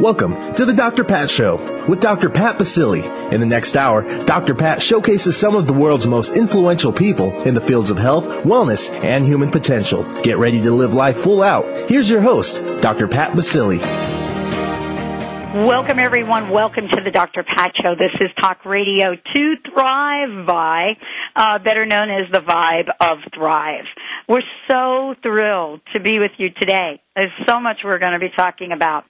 Welcome to the Dr. Pat Show with Dr. Pat Baccili. In the next hour, Dr. Pat showcases some of the world's most influential people in the fields of health, wellness, and human potential. Get ready to live life full out. Here's your host, Dr. Pat Baccili. Welcome everyone. Welcome to the Dr. Pat Show. This is Talk Radio to Thrive by, uh, better known as the Vibe of Thrive. We're so thrilled to be with you today. There's so much we're going to be talking about.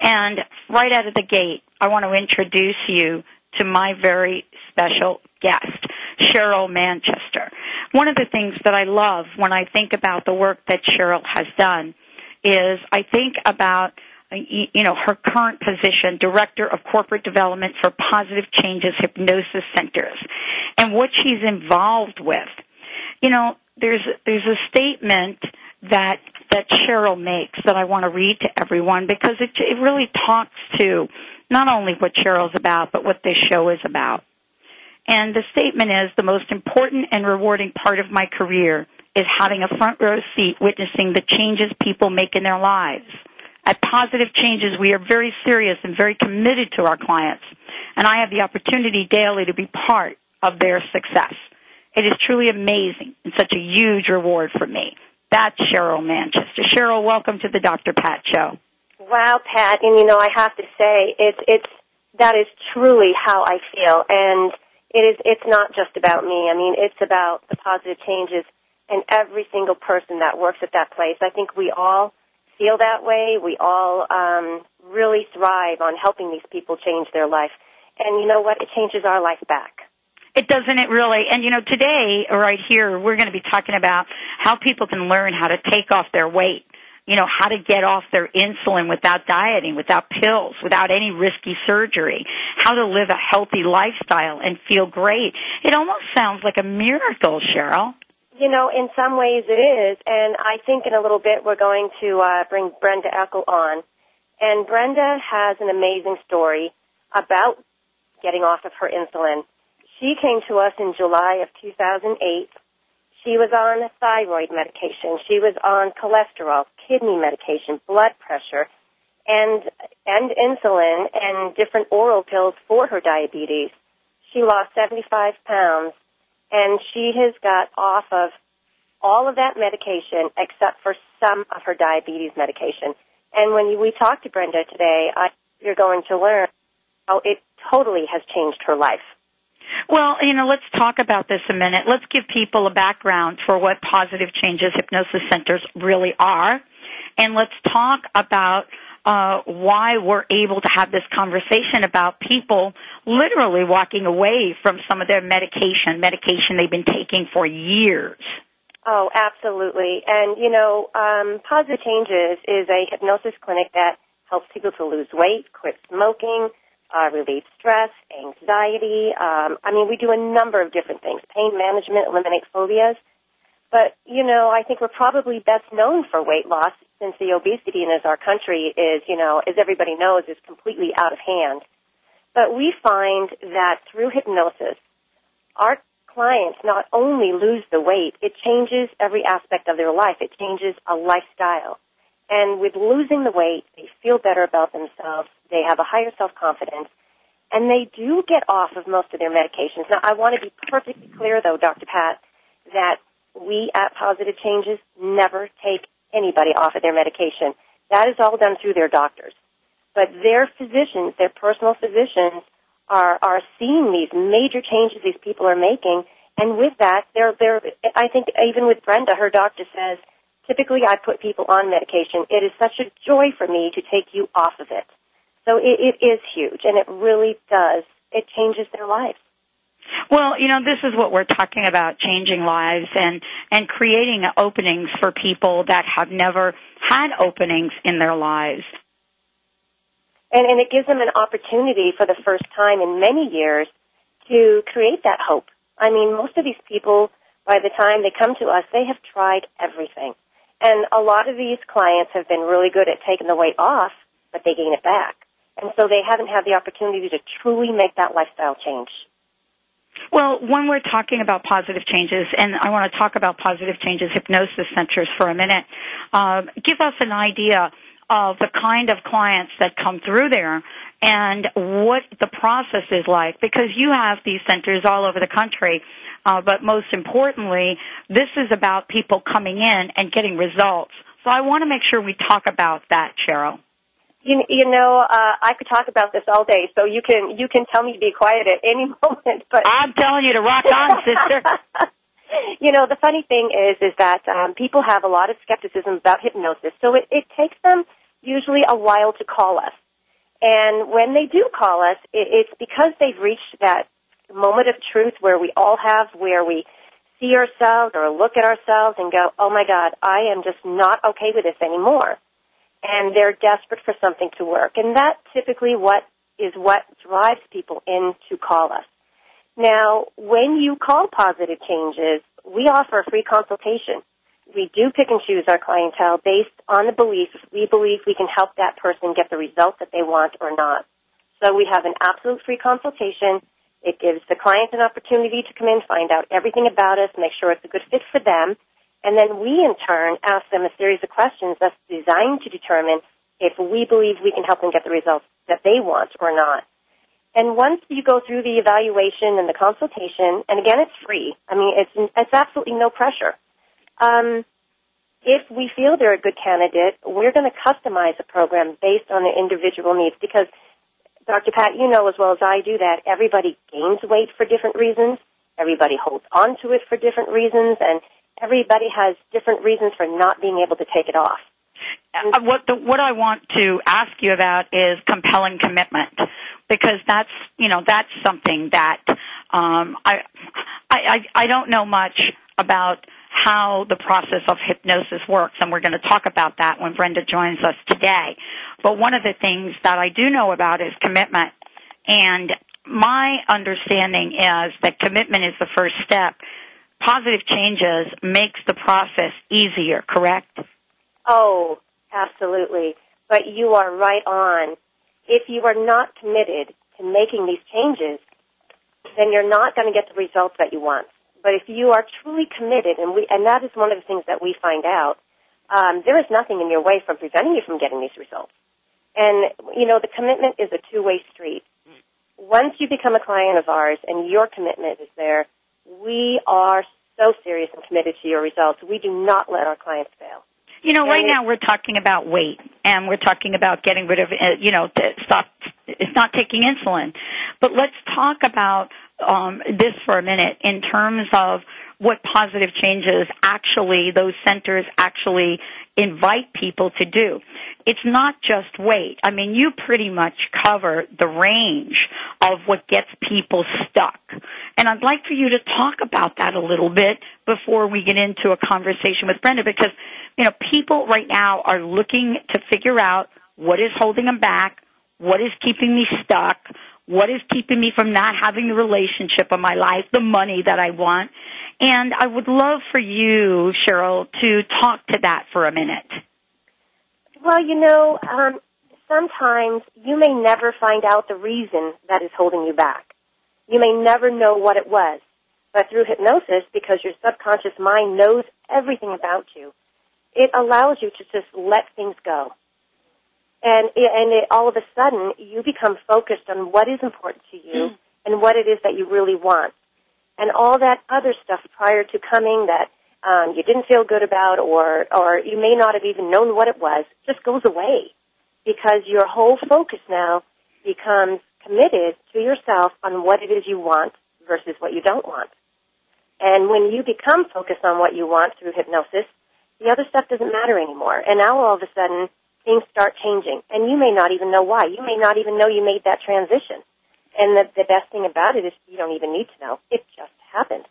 And right out of the gate, I want to introduce you to my very special guest, Cheryl Manchester. One of the things that I love when I think about the work that Cheryl has done is I think about you know her current position director of corporate development for positive changes hypnosis centers and what she's involved with you know there's there's a statement that that Cheryl makes that I want to read to everyone because it it really talks to not only what Cheryl's about but what this show is about. And the statement is the most important and rewarding part of my career is having a front row seat witnessing the changes people make in their lives. At Positive Changes, we are very serious and very committed to our clients, and I have the opportunity daily to be part of their success. It is truly amazing and such a huge reward for me. That's Cheryl Manchester. Cheryl, welcome to the Dr. Pat Show. Wow, Pat, and you know I have to say it's it's that is truly how I feel, and it is it's not just about me. I mean, it's about the positive changes and every single person that works at that place. I think we all feel that way. We all um, really thrive on helping these people change their life, and you know what? It changes our life back. It doesn't it really? And you know, today, right here, we're going to be talking about how people can learn how to take off their weight. You know, how to get off their insulin without dieting, without pills, without any risky surgery, how to live a healthy lifestyle and feel great. It almost sounds like a miracle, Cheryl. You know, in some ways it is, and I think in a little bit we're going to uh, bring Brenda Ekl on. And Brenda has an amazing story about getting off of her insulin. She came to us in July of 2008. She was on thyroid medication. She was on cholesterol, kidney medication, blood pressure, and and insulin and different oral pills for her diabetes. She lost 75 pounds, and she has got off of all of that medication except for some of her diabetes medication. And when we talk to Brenda today, I, you're going to learn how it totally has changed her life. Well, you know, let's talk about this a minute. Let's give people a background for what positive changes hypnosis centers really are. And let's talk about uh, why we're able to have this conversation about people literally walking away from some of their medication, medication they've been taking for years. Oh, absolutely. And, you know, um, Positive Changes is a hypnosis clinic that helps people to lose weight, quit smoking, uh, relieve stress, anxiety. Um, I mean, we do a number of different things: pain management, eliminate phobias. But you know, I think we're probably best known for weight loss, since the obesity in our country is, you know, as everybody knows, is completely out of hand. But we find that through hypnosis, our clients not only lose the weight, it changes every aspect of their life. It changes a lifestyle. And with losing the weight, they feel better about themselves. They have a higher self-confidence. And they do get off of most of their medications. Now, I want to be perfectly clear, though, Dr. Pat, that we at Positive Changes never take anybody off of their medication. That is all done through their doctors. But their physicians, their personal physicians, are, are seeing these major changes these people are making. And with that, they're, they're, I think even with Brenda, her doctor says, Typically, I put people on medication. It is such a joy for me to take you off of it. So it, it is huge, and it really does. It changes their lives. Well, you know, this is what we're talking about, changing lives and, and creating openings for people that have never had openings in their lives. And, and it gives them an opportunity for the first time in many years to create that hope. I mean, most of these people, by the time they come to us, they have tried everything. And a lot of these clients have been really good at taking the weight off, but they gain it back. And so they haven't had the opportunity to truly make that lifestyle change. Well, when we're talking about positive changes, and I want to talk about positive changes hypnosis centers for a minute, uh, give us an idea of the kind of clients that come through there and what the process is like because you have these centers all over the country. Uh, but most importantly, this is about people coming in and getting results. So I want to make sure we talk about that, Cheryl. You, you know, uh, I could talk about this all day, so you can you can tell me to be quiet at any moment. But I'm telling you to rock on, sister. you know, the funny thing is, is that um, people have a lot of skepticism about hypnosis, so it, it takes them usually a while to call us. And when they do call us, it, it's because they've reached that moment of truth where we all have, where we see ourselves or look at ourselves and go, oh my God, I am just not okay with this anymore. And they're desperate for something to work. And that typically what is what drives people in to call us. Now, when you call positive changes, we offer a free consultation. We do pick and choose our clientele based on the belief we believe we can help that person get the result that they want or not. So we have an absolute free consultation it gives the client an opportunity to come in, find out everything about us, make sure it's a good fit for them, and then we in turn ask them a series of questions that's designed to determine if we believe we can help them get the results that they want or not. And once you go through the evaluation and the consultation, and again, it's free. I mean, it's it's absolutely no pressure. Um, if we feel they're a good candidate, we're going to customize a program based on their individual needs because Dr. Pat, you know as well as I do that everybody gains weight for different reasons. Everybody holds on to it for different reasons, and everybody has different reasons for not being able to take it off. Uh, what the, what I want to ask you about is compelling commitment because that's you know that's something that um, I, I I don't know much about how the process of hypnosis works, and we're going to talk about that when Brenda joins us today. But one of the things that I do know about is commitment, and my understanding is that commitment is the first step. Positive changes makes the process easier, correct? Oh, absolutely. But you are right on. If you are not committed to making these changes, then you're not going to get the results that you want. But if you are truly committed, and we, and that is one of the things that we find out, um, there is nothing in your way from preventing you from getting these results. And you know, the commitment is a two-way street. Once you become a client of ours and your commitment is there, we are so serious and committed to your results. We do not let our clients fail. You know, right now we're talking about weight, and we're talking about getting rid of, uh, you know, to stop. It's not taking insulin, but let's talk about um, this for a minute in terms of what positive changes actually those centers actually invite people to do. It's not just weight. I mean, you pretty much cover the range of what gets people stuck. And I'd like for you to talk about that a little bit before we get into a conversation with Brenda because, you know, people right now are looking to figure out what is holding them back, what is keeping me stuck, what is keeping me from not having the relationship of my life, the money that I want. And I would love for you, Cheryl, to talk to that for a minute. Well, you know, um, sometimes you may never find out the reason that is holding you back. You may never know what it was. But through hypnosis, because your subconscious mind knows everything about you, it allows you to just let things go and and it, all of a sudden you become focused on what is important to you mm. and what it is that you really want, and all that other stuff prior to coming that um, you didn't feel good about, or or you may not have even known what it was, just goes away because your whole focus now becomes committed to yourself on what it is you want versus what you don't want. And when you become focused on what you want through hypnosis, the other stuff doesn't matter anymore. And now all of a sudden, things start changing. And you may not even know why. You may not even know you made that transition. And the, the best thing about it is you don't even need to know. It just happened.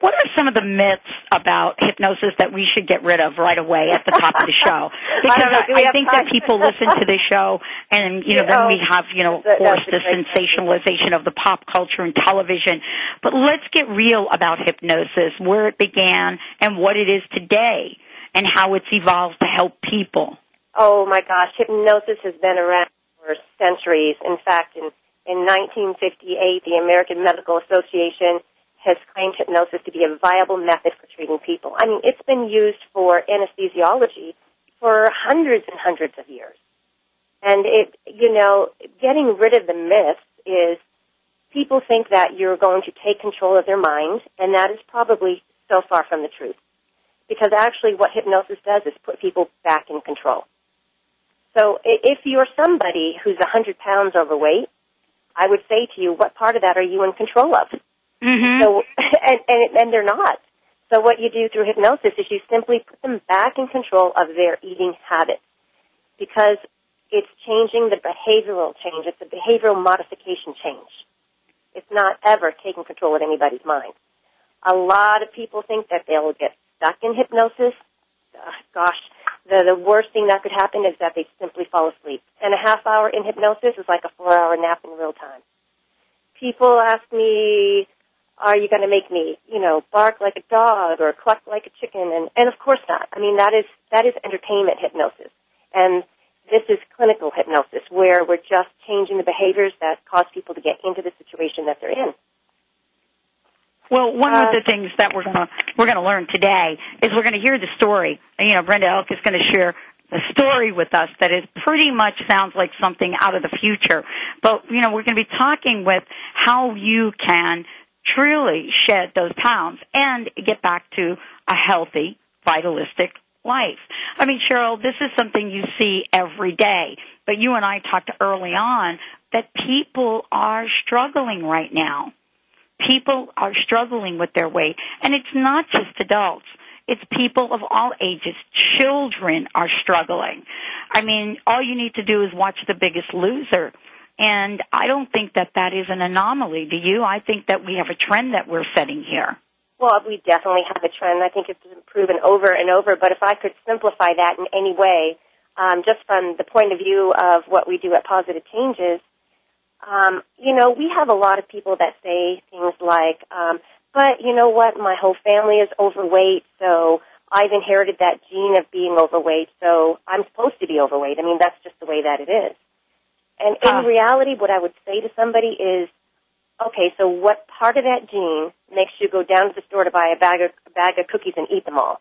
What are some of the myths about hypnosis that we should get rid of right away at the top of the show? Because I, I, I think that people listen to the show, and you know, then we oh, have, you know, oh, of course, the sensationalization of the pop culture and television. But let's get real about hypnosis, where it began, and what it is today, and how it's evolved to help people. Oh my gosh, hypnosis has been around for centuries. In fact, in, in 1958, the American Medical Association has claimed hypnosis to be a viable method for treating people. I mean, it's been used for anesthesiology for hundreds and hundreds of years. And it, you know, getting rid of the myths is people think that you're going to take control of their mind, and that is probably so far from the truth. Because actually what hypnosis does is put people back in control. So if you're somebody who's 100 pounds overweight, I would say to you, what part of that are you in control of? Mm-hmm. So, and, and, and they're not. So what you do through hypnosis is you simply put them back in control of their eating habits. Because it's changing the behavioral change. It's a behavioral modification change. It's not ever taking control of anybody's mind. A lot of people think that they'll get stuck in hypnosis. Uh, gosh, the, the worst thing that could happen is that they simply fall asleep. And a half hour in hypnosis is like a four hour nap in real time. People ask me, are you going to make me, you know, bark like a dog or cluck like a chicken? And, and of course not. I mean, that is, that is entertainment hypnosis. And this is clinical hypnosis where we're just changing the behaviors that cause people to get into the situation that they're in. Well, one uh, of the things that we're gonna we're gonna learn today is we're gonna hear the story. You know, Brenda Ekl is going to share a story with us that is pretty much sounds like something out of the future. But you know, we're going to be talking with how you can truly shed those pounds and get back to a healthy, vitalistic life. I mean, Cheryl, this is something you see every day. But you and I talked early on that people are struggling right now people are struggling with their weight. And it's not just adults. It's people of all ages. Children are struggling. I mean, all you need to do is watch The Biggest Loser. And I don't think that that is an anomaly. Do you? I think that we have a trend that we're setting here. Well, we definitely have a trend. I think it's been proven over and over. But if I could simplify that in any way, um, just from the point of view of what we do at Positive Changes, um, you know, we have a lot of people that say things like, um, but you know what, my whole family is overweight, so I've inherited that gene of being overweight, so I'm supposed to be overweight. I mean, that's just the way that it is. And in uh. reality, what I would say to somebody is, okay, so what part of that gene makes you go down to the store to buy a bag of, a bag of cookies and eat them all?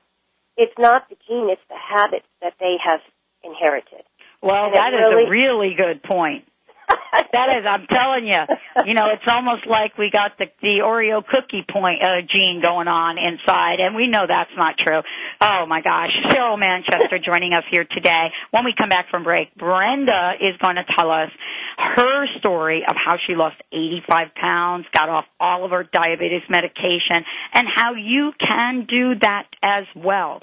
It's not the gene, it's the habits that they have inherited. Well, and that is really, a really good point that is, I'm telling you, you know, it's almost like we got the the Oreo cookie point uh, gene going on inside, and we know that's not true. Oh my gosh, Cheryl Manchester joining us here today. When we come back from break, Brenda is going to tell us her story of how she lost 85 pounds, got off all of her diabetes medication, and how you can do that as well.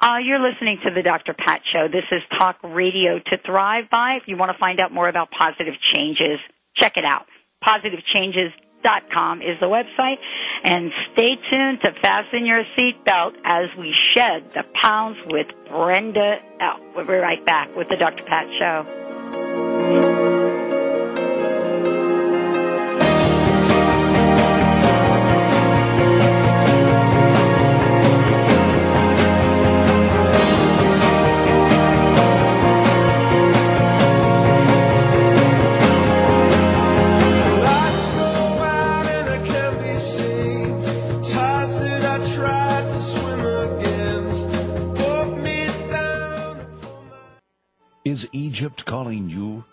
Uh, you're listening to the Dr. Pat Show. This is Talk Radio to Thrive By. If you want to find out more about positive changes, check it out. PositiveChanges.com is the website. And stay tuned to fasten your seatbelt as we shed the pounds with Brenda L. We'll be right back with the Dr. Pat Show. Is Egypt calling you?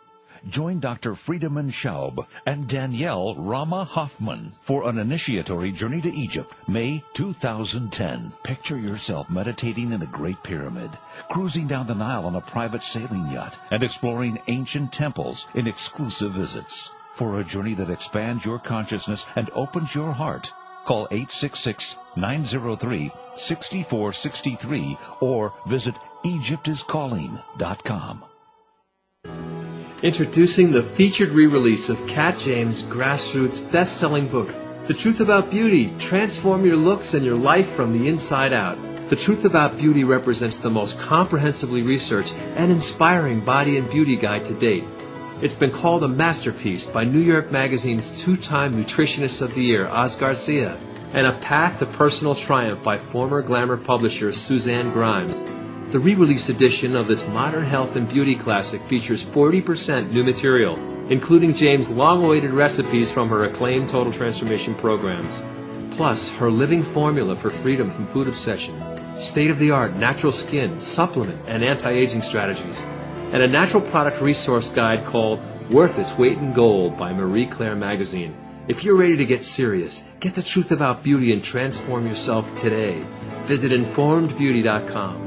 Join Dr. Friedemann Schaub and Danielle Rama Hoffman for an initiatory journey to Egypt, May 2010. Picture yourself meditating in the Great Pyramid, cruising down the Nile on a private sailing yacht, and exploring ancient temples in exclusive visits. For a journey that expands your consciousness and opens your heart, call 866-903-6463 or visit EgyptIsCalling.com. Introducing the featured re-release of Kat James' grassroots best-selling book, The Truth About Beauty, Transform Your Looks and Your Life from the Inside Out. The Truth About Beauty represents the most comprehensively researched and inspiring body and beauty guide to date. It's been called a masterpiece by New York Magazine's two-time Nutritionist of the Year, Oz Garcia, and a path to personal triumph by former glamour publisher Suzanne Grimes. The re-released edition of this modern health and beauty classic features 40% new material, including James' long-awaited recipes from her acclaimed Total Transformation programs. Plus, her living formula for freedom from food obsession, state of the art natural skin, supplement, and anti aging strategies, and a natural product resource guide called Worth Its Weight in Gold by Marie Claire Magazine. If you're ready to get serious, get the truth about beauty and transform yourself today. Visit informedbeauty.com.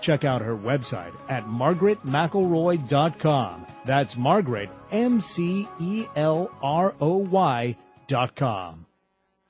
Check out her website at margaretmcelroy.com. That's Margaret, M C E L R O Y dot com.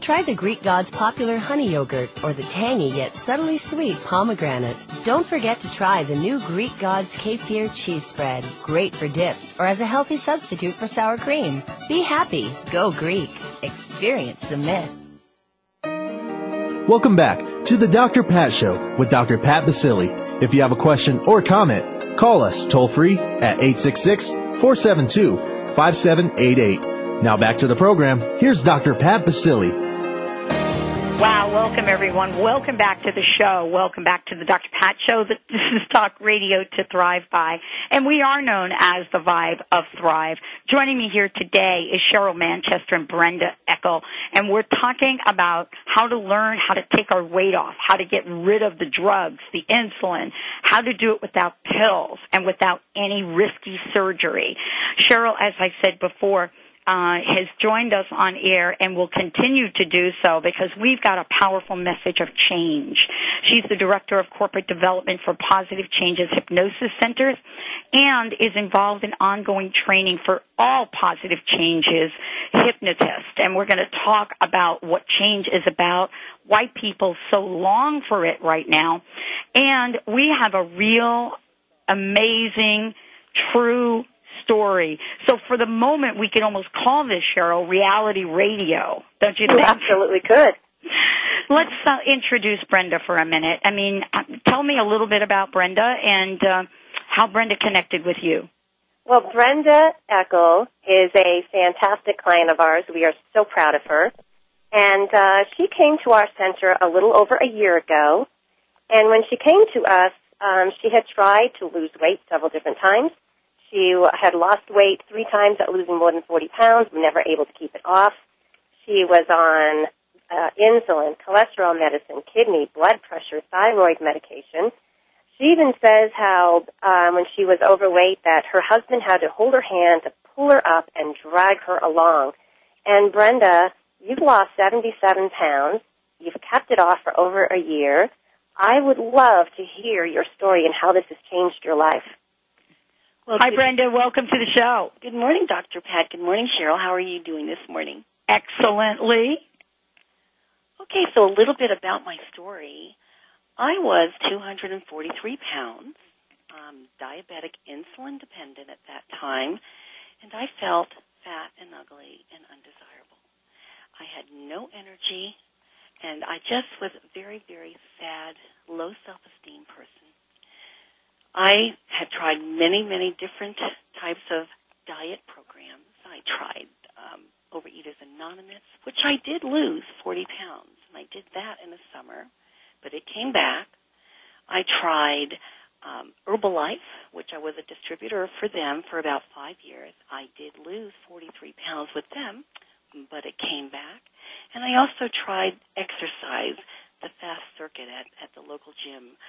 Try the Greek God's popular honey yogurt or the tangy yet subtly sweet pomegranate. Don't forget to try the new Greek God's kefir cheese spread. Great for dips or as a healthy substitute for sour cream. Be happy. Go Greek. Experience the myth. Welcome back to the Dr. Pat Show with Dr. Pat Baccili. If you have a question or comment, call us toll free at 866 472 5788. Now back to the program. Here's Dr. Pat Baccili. Wow, welcome everyone. Welcome back to the show. Welcome back to the Dr. Pat Show. This is Talk Radio to Thrive By. And we are known as the Vibe of Thrive. Joining me here today is Cheryl Manchester and Brenda Ekl. And we're talking about how to learn how to take our weight off, how to get rid of the drugs, the insulin, how to do it without pills and without any risky surgery. Cheryl, as I said before, uh, has joined us on air and will continue to do so because we've got a powerful message of change. She's the director of corporate development for Positive Changes Hypnosis Centers and is involved in ongoing training for all positive changes hypnotists. And we're going to talk about what change is about, why people so long for it right now. And we have a real amazing, true story. So for the moment, we can almost call this, Cheryl, reality radio. Don't you think? You absolutely could. Let's uh, introduce Brenda for a minute. I mean, uh, tell me a little bit about Brenda and uh, how Brenda connected with you. Well, Brenda Ekl is a fantastic client of ours. We are so proud of her. And uh, she came to our center a little over a year ago. And when she came to us, um, she had tried to lose weight several different times. She had lost weight three times at losing more than 40 pounds, never able to keep it off. She was on uh, insulin, cholesterol medicine, kidney, blood pressure, thyroid medication. She even says how um, when she was overweight that her husband had to hold her hand to pull her up and drag her along. And Brenda, you've lost 77 pounds. You've kept it off for over a year. I would love to hear your story and how this has changed your life. Well, Hi, Brenda. Welcome to the show. Good morning, Dr. Pat. Good morning, Cheryl. How are you doing this morning? Excellently. Okay, so a little bit about my story. I was 243 pounds, um, diabetic, insulin dependent at that time, and I felt fat and ugly and undesirable. I had no energy, and I just was a very, very sad, low self-esteem person. I had tried many, many different types of diet programs. I tried um, Overeaters Anonymous, which I did lose 40 pounds, and I did that in the summer, but it came back. I tried um, Herbalife, which I was a distributor for them for about five years. I did lose 43 pounds with them, but it came back. And I also tried exercise, the fast circuit at, at the local gym.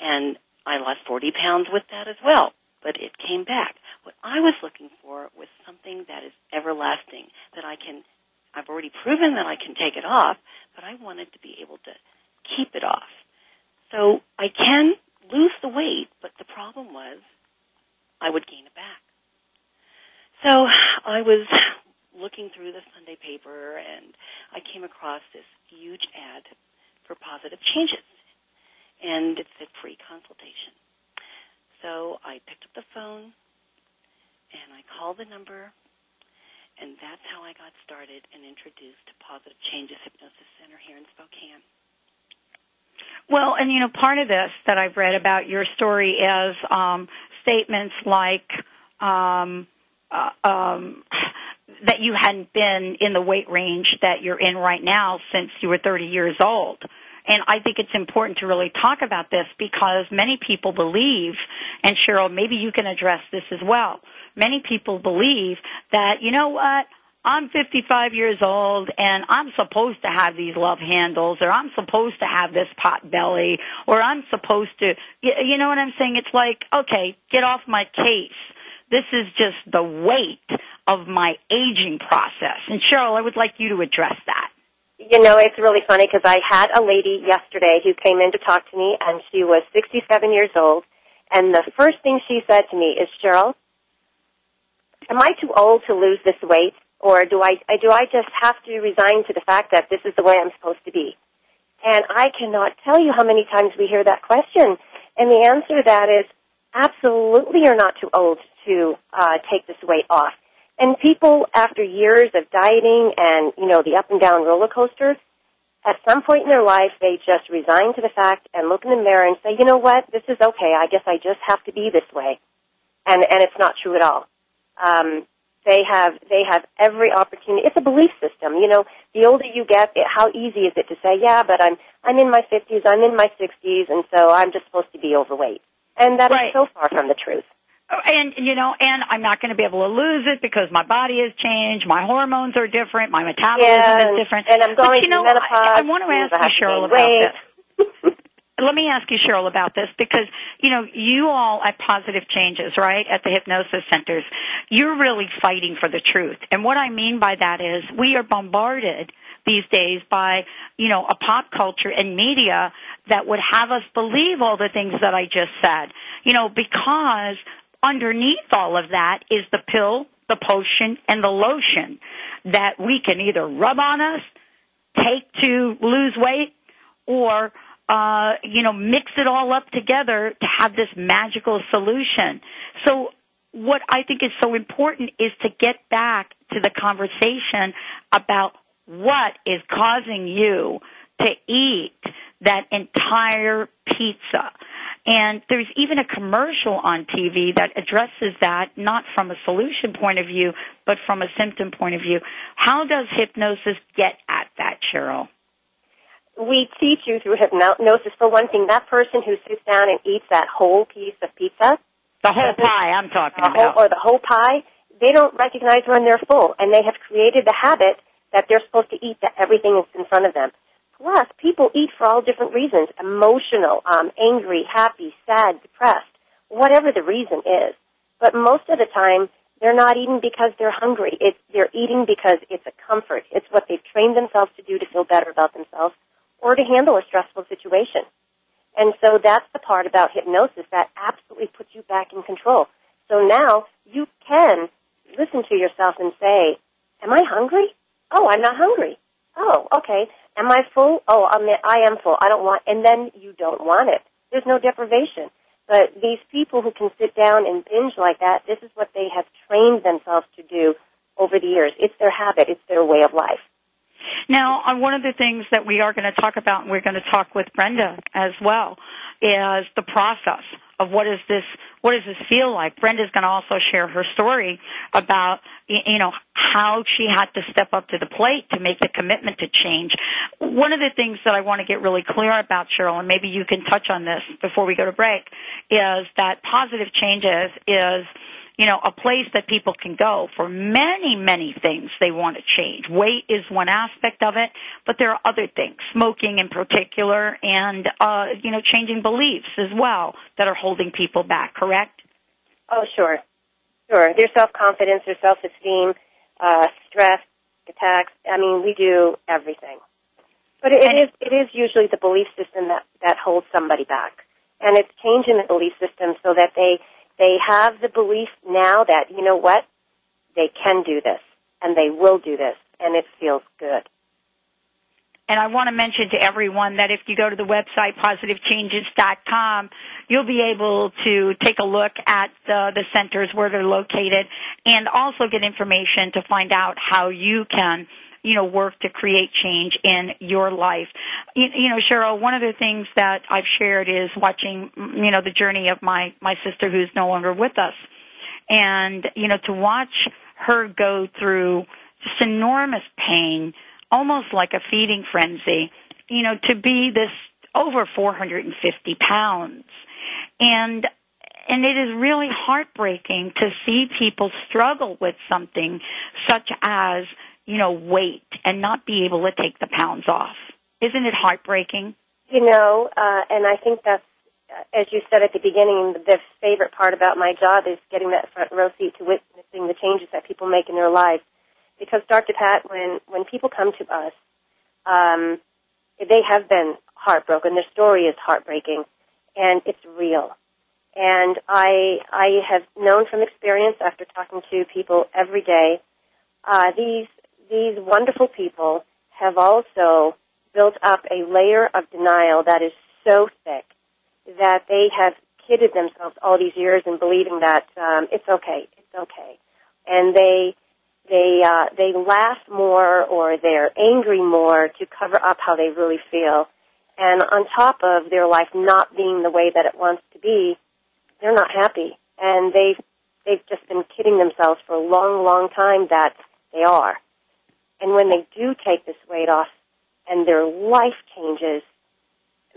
And I lost 40 pounds with that as well, but it came back. What I was looking for was something that is everlasting, that I can, I've already proven that I can take it off, but I wanted to be able to keep it off. So I can lose the weight, but the problem was I would gain it back. So I was looking through the Sunday paper and I came across this huge ad for positive changes. And it free consultation. So I picked up the phone and I called the number and that's how I got started and introduced to Positive Changes Hypnosis Center here in Spokane. Well, and you know, part of this that I've read about your story is um, statements like um, uh, um, that you hadn't been in the weight range that you're in right now since you were 30 years old. And I think it's important to really talk about this because many people believe, and Cheryl, maybe you can address this as well. Many people believe that, you know what, I'm 55 years old and I'm supposed to have these love handles or I'm supposed to have this pot belly or I'm supposed to, you know what I'm saying? It's like, okay, get off my case. This is just the weight of my aging process. And Cheryl, I would like you to address that. You know, it's really funny because I had a lady yesterday who came in to talk to me and she was 67 years old and the first thing she said to me is, Cheryl, am I too old to lose this weight? or do I do I just have to resign to the fact that this is the way I'm supposed to be? And I cannot tell you how many times we hear that question, and the answer to that is absolutely you're not too old to uh, take this weight off. And people, after years of dieting and you know the up and down roller coaster, at some point in their life they just resign to the fact and look in the mirror and say, you know what, this is okay. I guess I just have to be this way, and and it's not true at all. Um, they have they have every opportunity. It's a belief system. You know, the older you get, it, how easy is it to say, "Yeah, but I'm I'm in my 50s, I'm in my 60s, and so I'm just supposed to be overweight." And that right. is so far from the truth. And you know, and I'm not going to be able to lose it because my body has changed, my hormones are different, my metabolism yeah, is different. And I'm going but, you know, menopause. I, I want to ask you, Cheryl, about this. let me ask you, Cheryl, about this because, you know, you all at Positive Changes, right, at the hypnosis centers, you're really fighting for the truth. And what I mean by that is we are bombarded these days by, you know, a pop culture and media that would have us believe all the things that I just said. You know, because underneath all of that is the pill, the potion, and the lotion that we can either rub on us, take to lose weight, or uh, you know, mix it all up together to have this magical solution. So what I think is so important is to get back to the conversation about what is causing you to eat that entire pizza. And there's even a commercial on TV that addresses that, not from a solution point of view, but from a symptom point of view. How does hypnosis get at that, Cheryl? we teach you through hypnosis, for one thing, that person who sits down and eats that whole piece of pizza, the whole pie I'm talking about, whole, or the whole pie, they don't recognize when they're full, and they have created the habit that they're supposed to eat that everything is in front of them. Plus, people eat for all different reasons: emotional, um, angry, happy, sad, depressed, whatever the reason is. But most of the time, they're not eating because they're hungry. It's, they're eating because it's a comfort. It's what they've trained themselves to do to feel better about themselves or to handle a stressful situation. And so that's the part about hypnosis that absolutely puts you back in control. So now you can listen to yourself and say, am I hungry? Oh, I'm not hungry. Oh, okay. Am I full? Oh, I'm, I am full. I don't want, and then you don't want it. There's no deprivation. But these people who can sit down and binge like that, this is what they have trained themselves to do over the years. It's their habit. It's their way of life. Now, on one of the things that we are going to talk about, and we're going to talk with Brenda as well, is the process of what is this, what does this feel like? Brenda's going to also share her story about, you know, how she had to step up to the plate to make the commitment to change. One of the things that I want to get really clear about, Cheryl, and maybe you can touch on this before we go to break, is that positive changes is you know, a place that people can go for many, many things they want to change. Weight is one aspect of it, but there are other things, smoking in particular, and, uh, you know, changing beliefs as well that are holding people back, correct? Oh, sure. Sure. Their self-confidence, their self-esteem, uh, stress, attacks. I mean, we do everything. But it, it is it is usually the belief system that that holds somebody back, and it's changing the belief system so that they they have the belief now that you know what they can do this and they will do this, and it feels good. And I want to mention to everyone that if you go to the website positivechanges.com, you'll be able to take a look at the, the centers where they're located and also get information to find out how you can you know, work to create change in your life. You, you know, Cheryl, one of the things that I've shared is watching, you know, the journey of my, my sister who's no longer with us. And, you know, to watch her go through just enormous pain, almost like a feeding frenzy, you know, to be this over 450 pounds. And and it is really heartbreaking to see people struggle with something such as you know, weight and not be able to take the pounds off. Isn't it heartbreaking? You know, uh, and I think that's, as you said at the beginning, the favorite part about my job is getting that front row seat to witnessing the changes that people make in their lives. Because Dr. Pat, when, when people come to us, um, they have been heartbroken. Their story is heartbreaking, and it's real. And I, I have known from experience after talking to people every day, uh, these these wonderful people have also built up a layer of denial that is so thick that they have kidded themselves all these years in believing that um, it's okay, it's okay, and they they uh, they laugh more or they're angry more to cover up how they really feel, and on top of their life not being the way that it wants to be, they're not happy, and they've they've just been kidding themselves for a long, long time that they are. And when they do take this weight off and their life changes,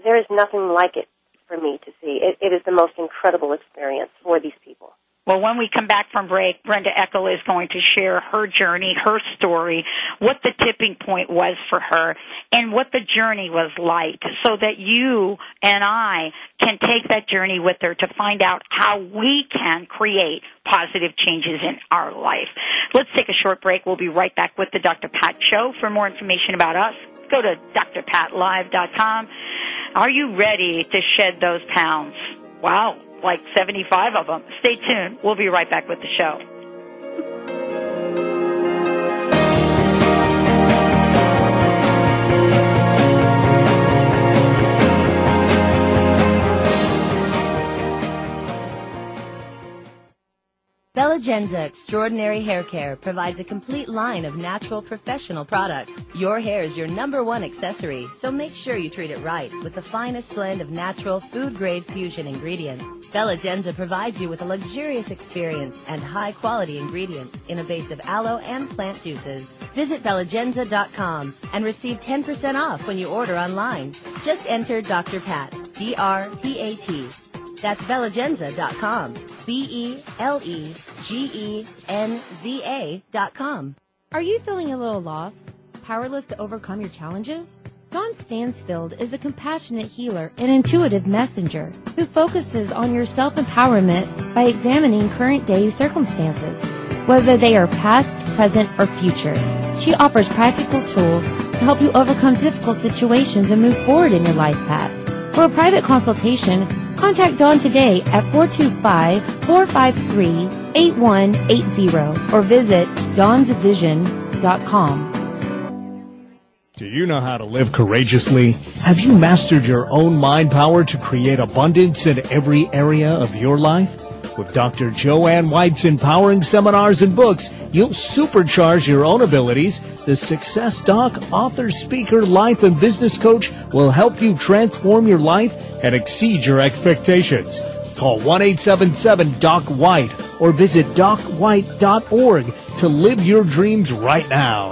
there is nothing like it for me to see. It, it is the most incredible experience for these people. Well, when we come back from break, Brenda Ekl is going to share her journey, her story, what the tipping point was for her, and what the journey was like so that you and I can take that journey with her to find out how we can create positive changes in our life. Let's take a short break. We'll be right back with the Dr. Pat Show. For more information about us, go to drpatlive.com. Are you ready to shed those pounds? Wow like 75 of them. Stay tuned. We'll be right back with the show. Belegenza Extraordinary Hair Care provides a complete line of natural professional products. Your hair is your number one accessory, so make sure you treat it right with the finest blend of natural food grade fusion ingredients. Belegenza provides you with a luxurious experience and high quality ingredients in a base of aloe and plant juices. Visit belegenza.com and receive 10% off when you order online. Just enter Dr. Pat, D-R-P-A-T. That's belegenza.com. B-E-L-E-G-E-N-Z-A dot com. Are you feeling a little lost? Powerless to overcome your challenges? Dawn Stansfield is a compassionate healer and intuitive messenger who focuses on your self-empowerment by examining current day circumstances, whether they are past, present, or future. She offers practical tools to help you overcome difficult situations and move forward in your life path. For a private consultation, Contact Dawn today at 425-453-8180 or visit dawnsvision.com. Do you know how to live courageously? Have you mastered your own mind power to create abundance in every area of your life? With Dr. Joanne White's empowering seminars and books, you'll supercharge your own abilities. The Success Doc, author, speaker, life, and business coach will help you transform your life and exceed your expectations. Call 1-877-DOC-WHITE or visit docwhite.org to live your dreams right now.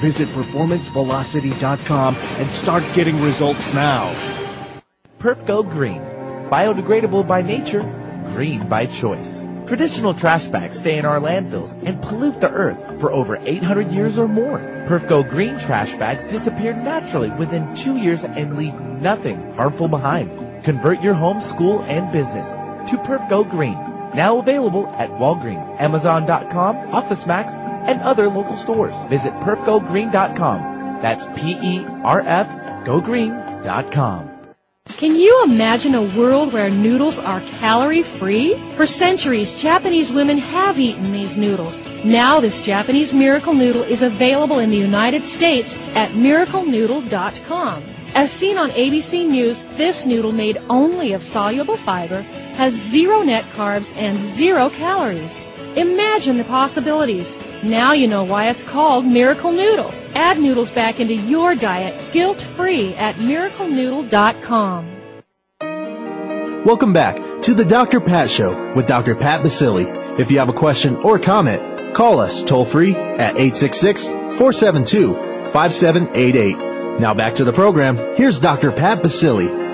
Visit performancevelocity.com and start getting results now. Perfgo Green. Biodegradable by nature, green by choice. Traditional trash bags stay in our landfills and pollute the earth for over 800 years or more. Perfgo Green trash bags disappear naturally within two years and leave nothing harmful behind. Convert your home, school, and business to Perfgo Green. Now available at Walgreens, Amazon.com, OfficeMax, and other local stores. Visit perfgogreen.com. That's P-E-R-F, gogreen.com. Can you imagine a world where noodles are calorie free? For centuries, Japanese women have eaten these noodles. Now this Japanese miracle noodle is available in the United States at miraclenoodle.com. As seen on ABC News, this noodle made only of soluble fiber has zero net carbs and zero calories. Imagine the possibilities. Now you know why it's called Miracle Noodle. Add noodles back into your diet guilt-free at miraclenoodle.com. Welcome back to the Dr. Pat Show with Dr. Pat Baccili. If you have a question or comment, call us toll free at 866-472-5788. Now back to the program. Here's Dr. Pat Baccili.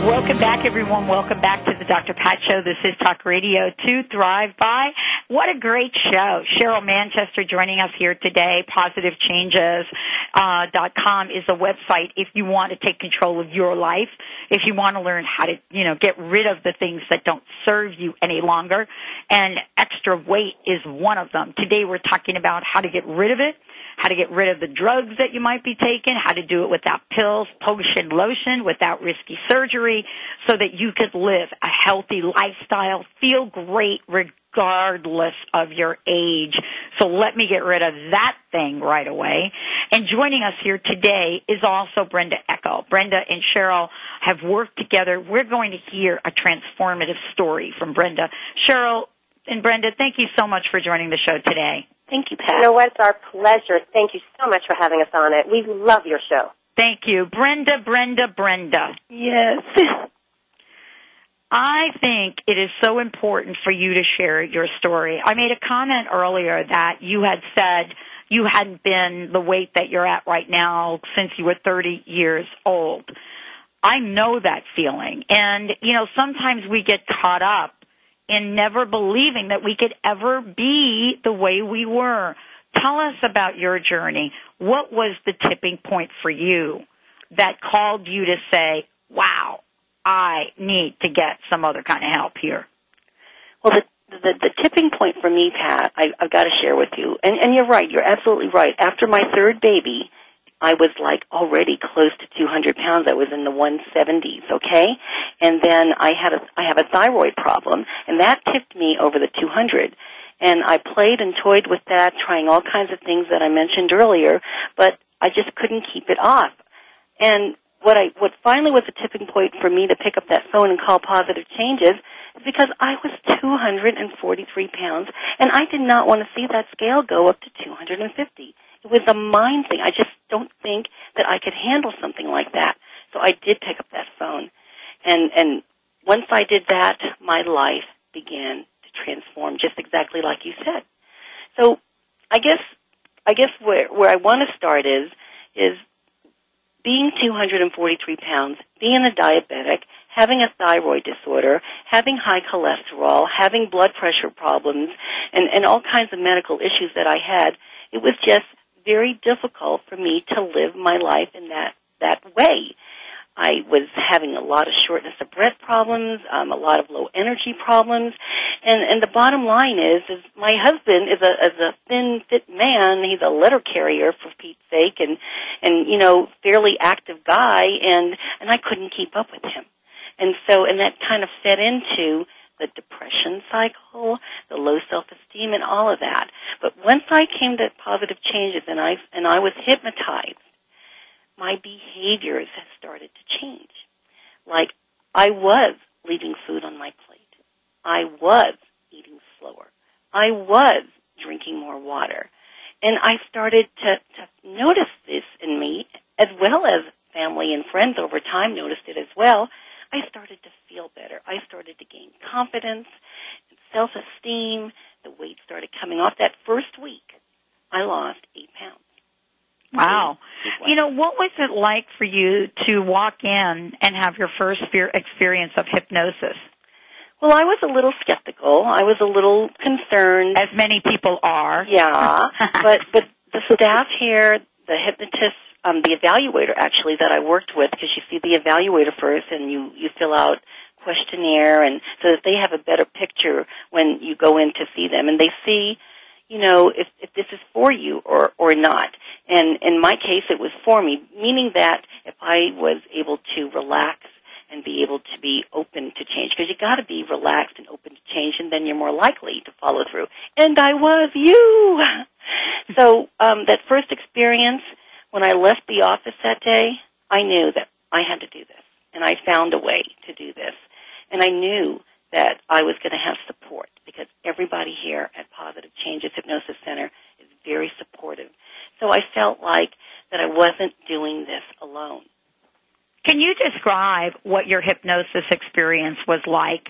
Welcome back, everyone. Welcome back to the Dr. Pat Show. This is Talk Radio to Thrive By. What a great show. Cheryl Manchester joining us here today. PositiveChanges.com uh, is the website if you want to take control of your life, if you want to learn how to, you know, get rid of the things that don't serve you any longer. And extra weight is one of them. Today we're talking about how to get rid of it how to get rid of the drugs that you might be taking, how to do it without pills, potion, lotion, without risky surgery, so that you could live a healthy lifestyle, feel great regardless of your age. So let me get rid of that thing right away. And joining us here today is also Brenda Ekl. Brenda and Cheryl have worked together. We're going to hear a transformative story from Brenda. Cheryl and Brenda, thank you so much for joining the show today. Thank you, Pat. You know what? It's our pleasure. Thank you so much for having us on it. We love your show. Thank you. Brenda, Brenda, Brenda. Yes. I think it is so important for you to share your story. I made a comment earlier that you had said you hadn't been the weight that you're at right now since you were 30 years old. I know that feeling. And, you know, sometimes we get caught up in never believing that we could ever be the way we were. Tell us about your journey. What was the tipping point for you that called you to say, wow, I need to get some other kind of help here? Well, the the, the tipping point for me, Pat, I, I've got to share with you, and, and you're right, you're absolutely right. After my third baby, I was like already close to 200 pounds. I was in the 170s, okay? And then I had a, I have a thyroid problem, and that tipped me over the 200. And I played and toyed with that, trying all kinds of things that I mentioned earlier, but I just couldn't keep it off. And what I, what finally was a tipping point for me to pick up that phone and call positive changes is because I was 243 pounds, and I did not want to see that scale go up to 250. It was a mind thing. I just don't think that I could handle something like that. So I did pick up that phone. And, and once I did that, my life began to transform just exactly like you said. So I guess, I guess where, where I want to start is, is being 243 pounds, being a diabetic, having a thyroid disorder, having high cholesterol, having blood pressure problems, and, and all kinds of medical issues that I had, it was just very difficult for me to live my life in that that way. I was having a lot of shortness of breath problems, um, a lot of low energy problems, and and the bottom line is, is my husband is a is a thin, fit man. He's a letter carrier for Pete's sake, and and you know, fairly active guy, and and I couldn't keep up with him, and so and that kind of fed into the depression cycle, the low self-esteem, and all of that. But once I came to positive changes and I and I was hypnotized, my behaviors have started to change. Like I was leaving food on my plate. I was eating slower. I was drinking more water. And I started to, to notice this in me as well as family and friends over time noticed it as well. I started to feel better. I started to gain confidence and self-esteem. The weight started coming off. That first week, I lost eight pounds. Wow. You know, what was it like for you to walk in and have your first experience of hypnosis? Well, I was a little skeptical. I was a little concerned. As many people are. Yeah. but, but the staff here, the hypnotist, um, the evaluator actually that I worked with, because you see the evaluator first and you, you fill out questionnaire and so that they have a better picture when you go in to see them and they see you know, if, if this is for you or, or not. And in my case, it was for me, meaning that if I was able to relax and be able to be open to change, because you got to be relaxed and open to change, and then you're more likely to follow through. And I was you. so um, that first experience, when I left the office that day, I knew that I had to do this, and I found a way to do this, and I knew that I was going to have support because everybody here at Positive Changes Hypnosis Center is very supportive. So I felt like that I wasn't doing this alone. Can you describe what your hypnosis experience was like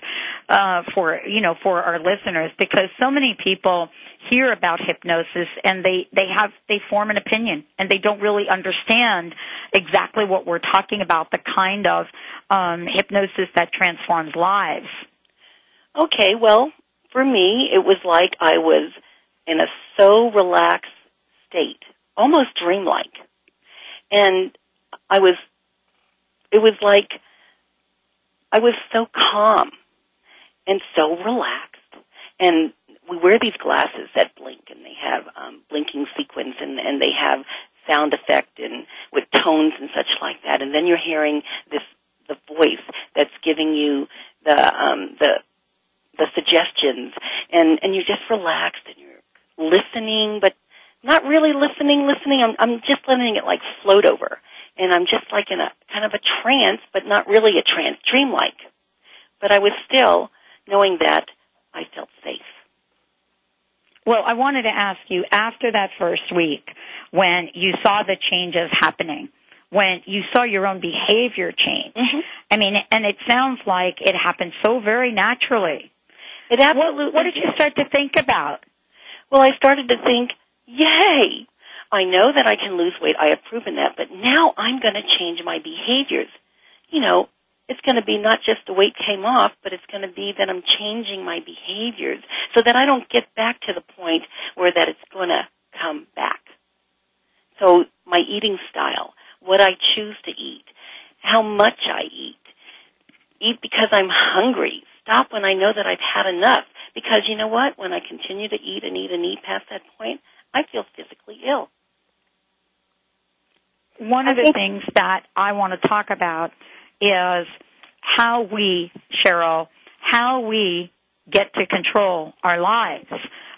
uh, for you know for our listeners? Because so many people hear about hypnosis and they they have they form an opinion and they don't really understand exactly what we're talking about, the kind of um, hypnosis that transforms lives. Okay, well, for me, it was like I was in a so relaxed state, almost dreamlike. And I was, it was like I was so calm and so relaxed. And we wear these glasses that blink and they have um, blinking sequence and, and they have sound effect and with tones and such like that. And then you're hearing this, the voice that's giving you the, um, the the suggestions and and you're just relaxed and you're listening but not really listening listening i'm i'm just letting it like float over and i'm just like in a kind of a trance but not really a trance dreamlike but i was still knowing that i felt safe well i wanted to ask you after that first week when you saw the changes happening when you saw your own behavior change. Mm-hmm. I mean, and it sounds like it happened so very naturally. It absolutely. What, what did you start to think about? Well, I started to think, yay! I know that I can lose weight. I have proven that, but now I'm going to change my behaviors. You know, it's going to be not just the weight came off, but it's going to be that I'm changing my behaviors so that I don't get back to the point where that it's going to come back. So my eating style, what I choose to eat, how much I eat, eat because I'm hungry, stop when I know that I've had enough. Because you know what? When I continue to eat and eat and eat past that point, I feel physically ill. One of the things that I want to talk about is how we, Cheryl, how we get to control our lives.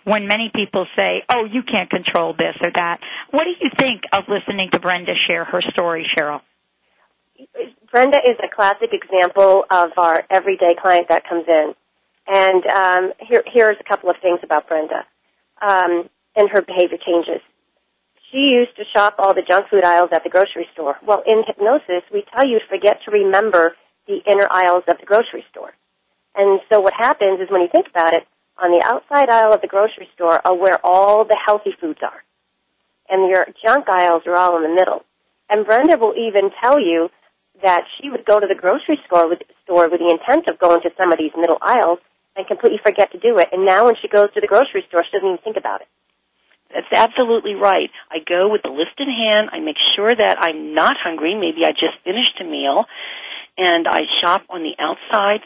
When many people say, oh, you can't control this or that. What do you think of listening to Brenda share her story, Cheryl? Brenda is a classic example of our everyday client that comes in. And um, here, here's a couple of things about Brenda um, and her behavior changes. She used to shop all the junk food aisles at the grocery store. Well, in hypnosis, we tell you to forget to remember the inner aisles of the grocery store. And so what happens is when you think about it, on the outside aisle of the grocery store are where all the healthy foods are. And your junk aisles are all in the middle. And Brenda will even tell you that she would go to the grocery store with, store with the intent of going to some of these middle aisles and completely forget to do it. And now when she goes to the grocery store, she doesn't even think about it. That's absolutely right. I go with the list in hand. I make sure that I'm not hungry. Maybe I just finished a meal. And I shop on the outside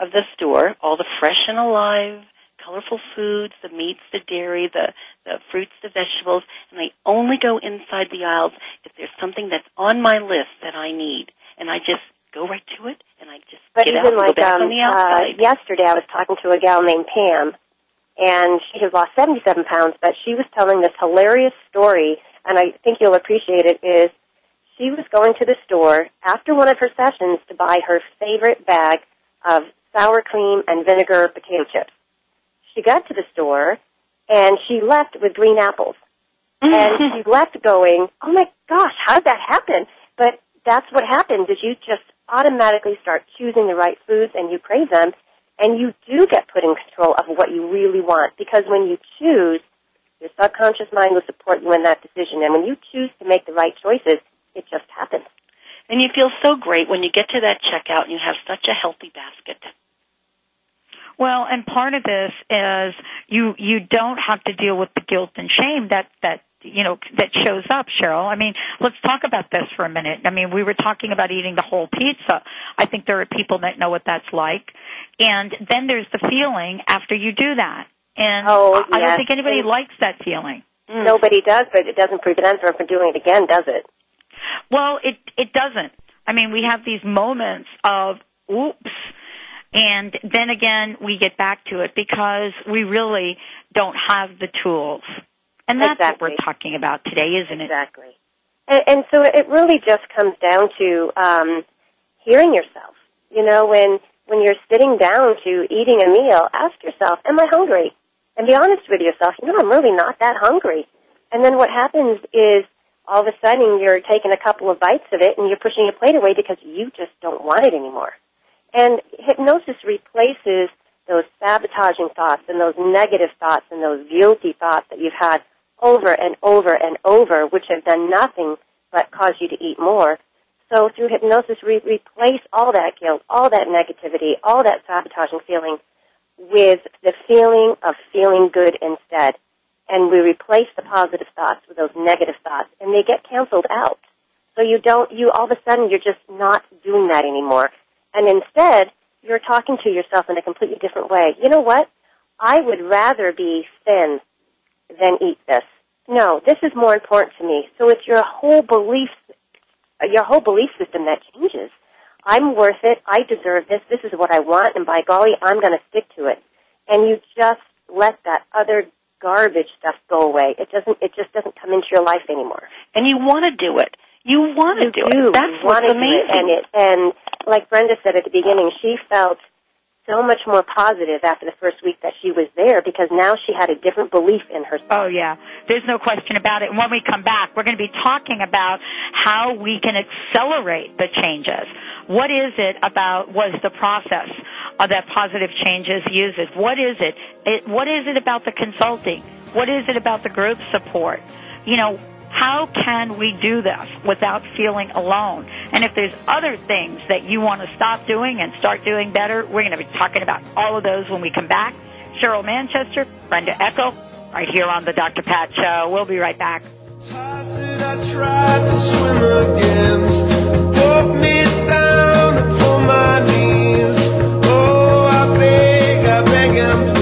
of the store, all the fresh and alive, colorful foods, the meats, the dairy, the, the fruits, the vegetables, and I only go inside the aisles if there's something that's on my list that I need and I just go right to it, and I just but get even out like, go back um, on the outside. Uh, yesterday, I was talking to a gal named Pam, and she has lost 77 pounds, but she was telling this hilarious story, and I think you'll appreciate it, is she was going to the store after one of her sessions to buy her favorite bag of sour cream and vinegar potato chips. She got to the store and she left with green apples. and she left going, oh my gosh, how did that happen? But that's what happens is you just automatically start choosing the right foods and you crave them and you do get put in control of what you really want because when you choose, your subconscious mind will support you in that decision and when you choose to make the right choices, it just happens. And you feel so great when you get to that checkout and you have such a healthy basket. Well, and part of this is you you don't have to deal with the guilt and shame that that you know that shows up, Cheryl. I mean, let's talk about this for a minute. I mean, we were talking about eating the whole pizza. I think there are people that know what that's like, and then there's the feeling after you do that. And Oh, I yes. don't think anybody likes that feeling. Mm. Nobody does, but it doesn't prevent them from doing it again, does it? Well, it it doesn't. I mean, we have these moments of oops, and then again we get back to it because we really don't have the tools. And that's Exactly. what we're talking about today, isn't it? Exactly. And, and so it really just comes down to um, hearing yourself. You know, when when you're sitting down to eating a meal, ask yourself, "Am I hungry?" And be honest with yourself. You know, I'm really not that hungry. And then what happens is all of a sudden you're taking a couple of bites of it and you're pushing your plate away because you just don't want it anymore. And hypnosis replaces those sabotaging thoughts and those negative thoughts and those guilty thoughts that you've had over and over and over, which have done nothing but cause you to eat more. So through hypnosis, we replace all that guilt, all that negativity, all that sabotaging feeling with the feeling of feeling good instead. And we replace the positive thoughts with those negative thoughts, and they get canceled out. So you don't, you all of a sudden, you're just not doing that anymore. And instead, you're talking to yourself in a completely different way. You know what? I would rather be thin than eat this. No, this is more important to me. So it's your whole belief, uh, your whole belief system that changes. I'm worth it. I deserve this. This is what I want, and by golly, I'm going to stick to it. And you just let that other garbage stuff go away. It doesn't. It just doesn't come into your life anymore. And you want to do it. You want to do do. it. That's what's do it. amazing. And it, and like Brenda said at the beginning, she felt so much more positive after the first week that she was there because now she had a different belief in herself. Oh yeah, there's no question about it. And when we come back, we're going to be talking about how we can accelerate the changes. What is it about was the process of that positive changes uses? What is it? it? What is it about the consulting? What is it about the group support? You know, how can we do this without feeling alone? And if there's other things that you want to stop doing and start doing better, we're going to be talking about all of those when we come back. Cheryl Manchester, Brenda Ekl, right here on the Dr. Pat Show. We'll be right back. Oh, I beg, I beg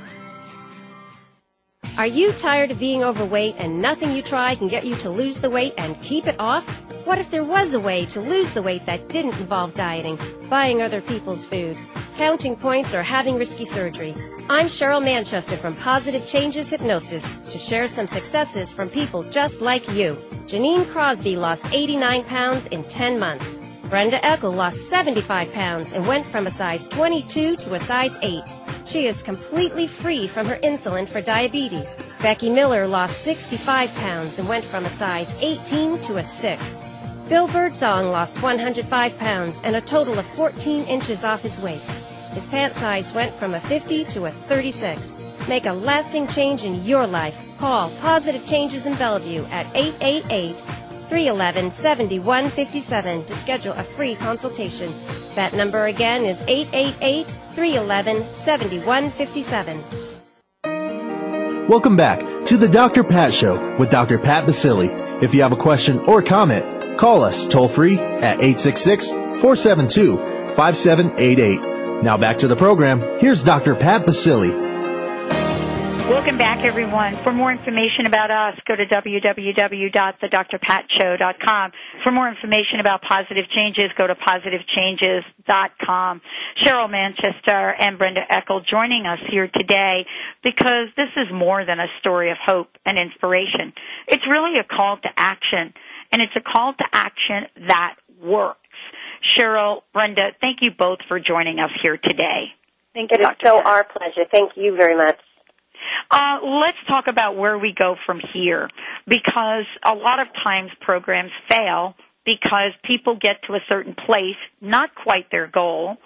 Are you tired of being overweight and nothing you try can get you to lose the weight and keep it off? What if there was a way to lose the weight that didn't involve dieting, buying other people's food, counting points, or having risky surgery? I'm Cheryl Manchester from Positive Changes Hypnosis to share some successes from people just like you. Janine Crosby lost 89 pounds in 10 months. Brenda Ekl lost 75 pounds and went from a size 22 to a size 8. She is completely free from her insulin for diabetes. Becky Miller lost 65 pounds and went from a size 18 to a 6. Bill Birdsong lost 105 pounds and a total of 14 inches off his waist. His pant size went from a 50 to a 36. Make a lasting change in your life. Call Positive Changes in Bellevue at 888 311 7157 to schedule a free consultation. That number again is 888 311 7157. Welcome back to the Dr. Pat Show with Dr. Pat Baccili. If you have a question or comment, call us toll free at 866-472-5788. Now back to the program. Here's Dr. Pat Baccili. Welcome back, everyone. For more information about us, go to www.thedrpatshow.com. For more information about positive changes, go to positivechanges.com. Cheryl Manchester and Brenda Ekl joining us here today because this is more than a story of hope and inspiration. It's really a call to action, and it's a call to action that works. Cheryl, Brenda, thank you both for joining us here today. Thank you, It is Dr. so our pleasure. Thank you very much. Uh, let's talk about where we go from here because a lot of times programs fail because people get to a certain place, not quite their goal,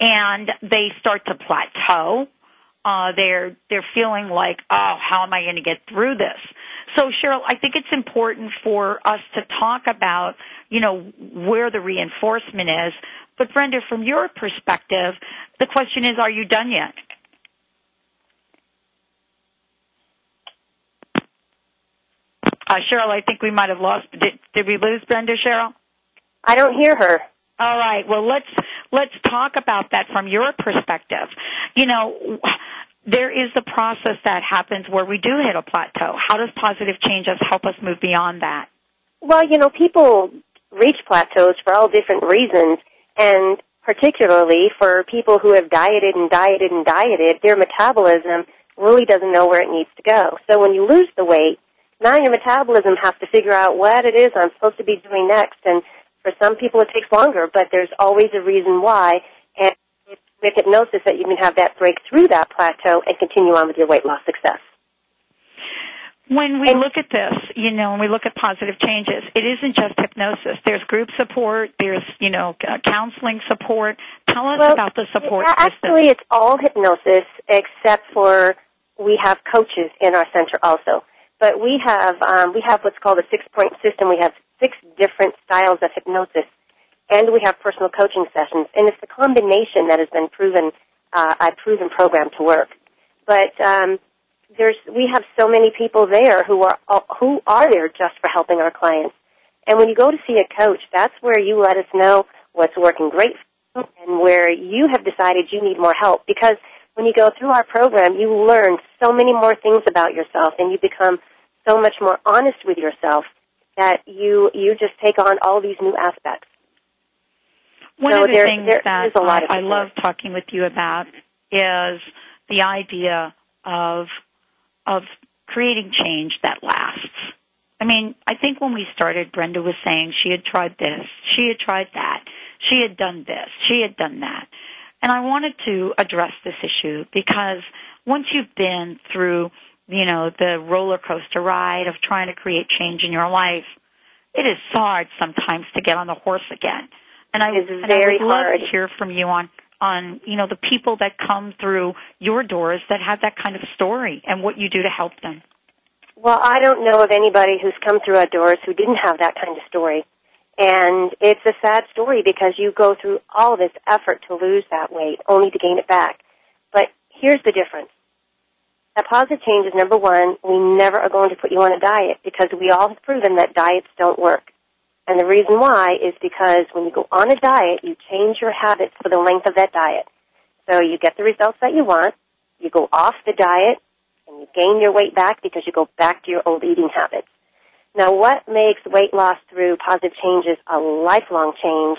and they start to plateau. Uh, they're they're feeling like, oh, how am I going to get through this? So, Cheryl, I think it's important for us to talk about, you know, where the reinforcement is. But Brenda, from your perspective, the question is, are you done yet? Uh, Cheryl, I think we might have lost. Did, did we lose Brenda, Cheryl? I don't hear her. All right. Well, let's let's talk about that from your perspective. You know, there is the process that happens where we do hit a plateau. How does positive changes help us move beyond that? Well, you know, people reach plateaus for all different reasons, and particularly for people who have dieted and dieted and dieted, their metabolism really doesn't know where it needs to go. So when you lose the weight, now your metabolism has to figure out what it is I'm supposed to be doing next, and for some people it takes longer, but there's always a reason why, and it's with hypnosis that you can have that break through that plateau and continue on with your weight loss success. When we look at this, you know, when we look at positive changes, it isn't just hypnosis. There's group support. There's, you know, uh, counseling support. Tell us Well, about the support Yeah, system. actually, it's all hypnosis except for we have coaches in our center also. But we have um, we have what's called a six point system. We have six different styles of hypnosis, and we have personal coaching sessions. And it's the combination that has been proven uh, a proven program to work. But um, there's we have so many people there who are who are there just for helping our clients. And when you go to see a coach, that's where you let us know what's working great for you and where you have decided you need more help. Because when you go through our program, you learn so many more things about yourself and you become so much more honest with yourself that you you just take on all these new aspects. One So of the there- things there that is a lot I, I love talking with you about is the idea of of creating change that lasts. I mean, I think when we started, Brenda was saying she had tried this, she had tried that, she had done this, she had done that. And I wanted to address this issue because once you've been through, you know, the roller coaster ride of trying to create change in your life, it is hard sometimes to get on the horse again. And I, and very I would love hard. to hear from you on on you know the people that come through your doors that have that kind of story and what you do to help them. Well, I don't know of anybody who's come through our doors who didn't have that kind of story. And it's a sad story because you go through all this effort to lose that weight only to gain it back. But here's the difference. A positive change is number one, we never are going to put you on a diet because we all have proven that diets don't work. And the reason why is because when you go on a diet, you change your habits for the length of that diet. So you get the results that you want, you go off the diet, and you gain your weight back because you go back to your old eating habits. Now, what makes weight loss through positive changes a lifelong change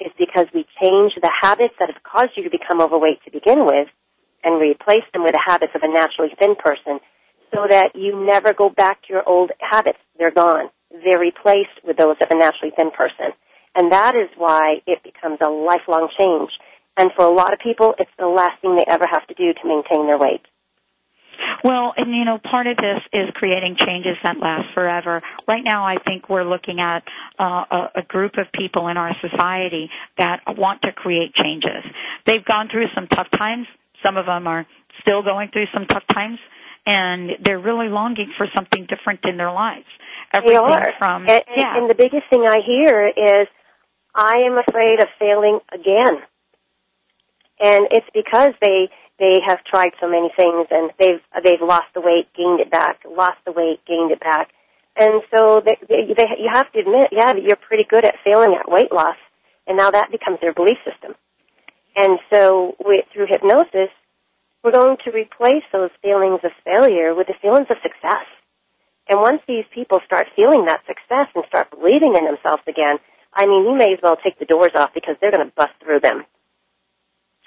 is because we change the habits that have caused you to become overweight to begin with and replace them with the habits of a naturally thin person so that you never go back to your old habits. They're gone. They're replaced with those of a naturally thin person. And that is why it becomes a lifelong change. And for a lot of people, it's the last thing they ever have to do to maintain their weight. Well, and you know, part of this is creating changes that last forever. Right now, I think we're looking at uh, a, a group of people in our society that want to create changes. They've gone through some tough times. Some of them are still going through some tough times, and they're really longing for something different in their lives. Everything They are. from and, and, yeah. and the biggest thing I hear is, I am afraid of failing again. And it's because they they have tried so many things and they've they've lost the weight, gained it back, lost the weight, gained it back, and so they, they, they, you have to admit, yeah, that you're pretty good at failing at weight loss, and now that becomes their belief system. And so with, through hypnosis, we're going to replace those feelings of failure with the feelings of success. And once these people start feeling that success and start believing in themselves again, I mean, you may as well take the doors off because they're going to bust through them.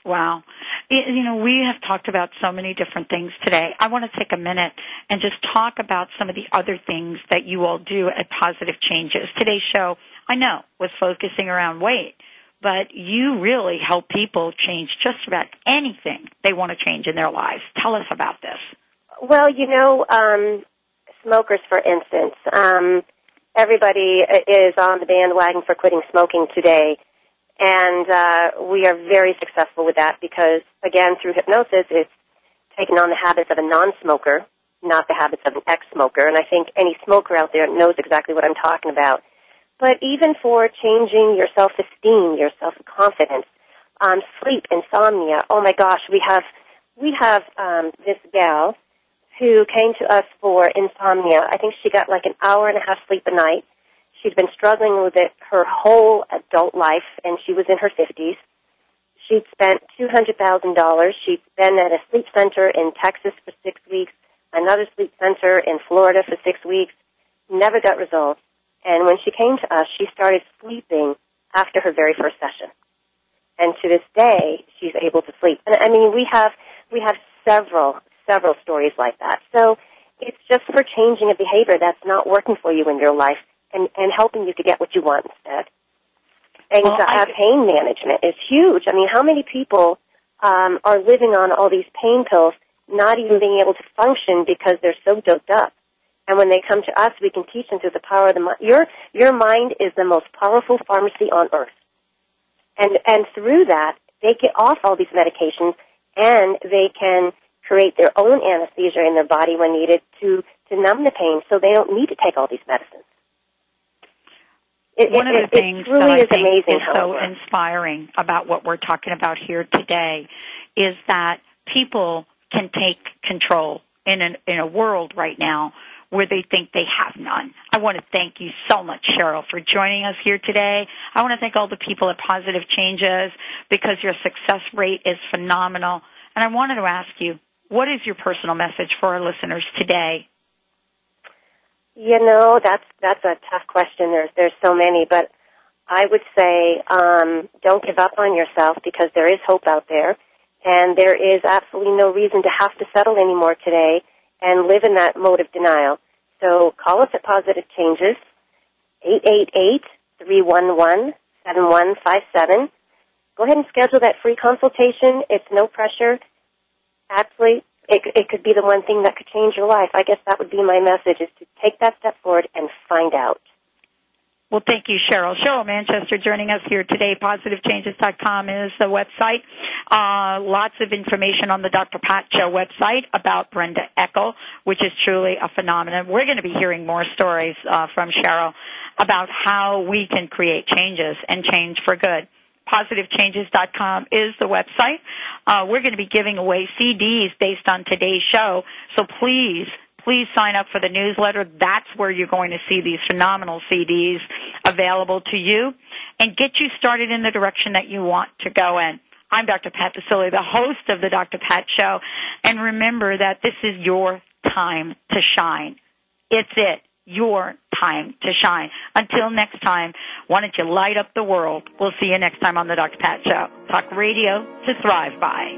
Wow. You know, we have talked about so many different things today. I want to take a minute and just talk about some of the other things that you all do at Positive Changes. Today's show, I know, was focusing around weight, but you really help people change just about anything they want to change in their lives. Tell us about this. Well, you know, um, smokers, for instance, um, everybody is on the bandwagon for quitting smoking today. And uh, we are very successful with that because, again, through hypnosis, it's taking on the habits of a non-smoker, not the habits of an ex-smoker. And I think any smoker out there knows exactly what I'm talking about. But even for changing your self-esteem, your self-confidence, um, sleep, insomnia. Oh my gosh, we have we have um, this gal who came to us for insomnia. I think she got like an hour and a half sleep a night She'd been struggling with it her whole adult life, and she was in her 50s. She'd spent $200,000. She'd been at a sleep center in Texas for six weeks, another sleep center in Florida for six weeks, never got results. And when she came to us, she started sleeping after her very first session. And to this day, she's able to sleep. And I mean, we have, we have several, several stories like that. So it's just for changing a behavior that's not working for you in your life and, and helping you to get what you want instead. And well, I, pain management is huge. I mean, how many people um, are living on all these pain pills, not even being able to function because they're so doped up? And when they come to us, we can teach them through the power of the mind. Your your mind is the most powerful pharmacy on earth, and and through that, they get off all these medications, and they can create their own anesthesia in their body when needed to to numb the pain, so they don't need to take all these medicines. It, One it, of the things really that I think is so inspiring about what we're talking about here today is that people can take control in an, in a world right now where they think they have none. I want to thank you so much, Cheryl, for joining us here today. I want to thank all the people at Positive Changes because your success rate is phenomenal. And I wanted to ask you, what is your personal message for our listeners today? You know, that's that's a tough question. There's there's so many, but I would say um, don't give up on yourself because there is hope out there, and there is absolutely no reason to have to settle anymore today and live in that mode of denial. So call us at Positive Changes, eight eight eight three one one seven one five seven. Go ahead and schedule that free consultation. It's no pressure. Actually, it, it could be the one thing that could change your life. I guess that would be my message is to take that step forward and find out. Well, thank you, Cheryl. Cheryl Manchester joining us here today. PositiveChanges.com is the website. Uh, lots of information on the Dr. Pat Show website about Brenda Ekl, which is truly a phenomenon. We're going to be hearing more stories uh, from Cheryl about how we can create changes and change for good positivechanges.com is the website. Uh, we're going to be giving away CDs based on today's show, so please, please sign up for the newsletter. That's where you're going to see these phenomenal CDs available to you and get you started in the direction that you want to go in. I'm Dr. Pat Baccili, the host of the Dr. Pat Show, and remember that this is your time to shine. It's it your time to shine. Until next time, why don't you light up the world? We'll see you next time on the Dr. Pat Show. Talk radio to thrive by.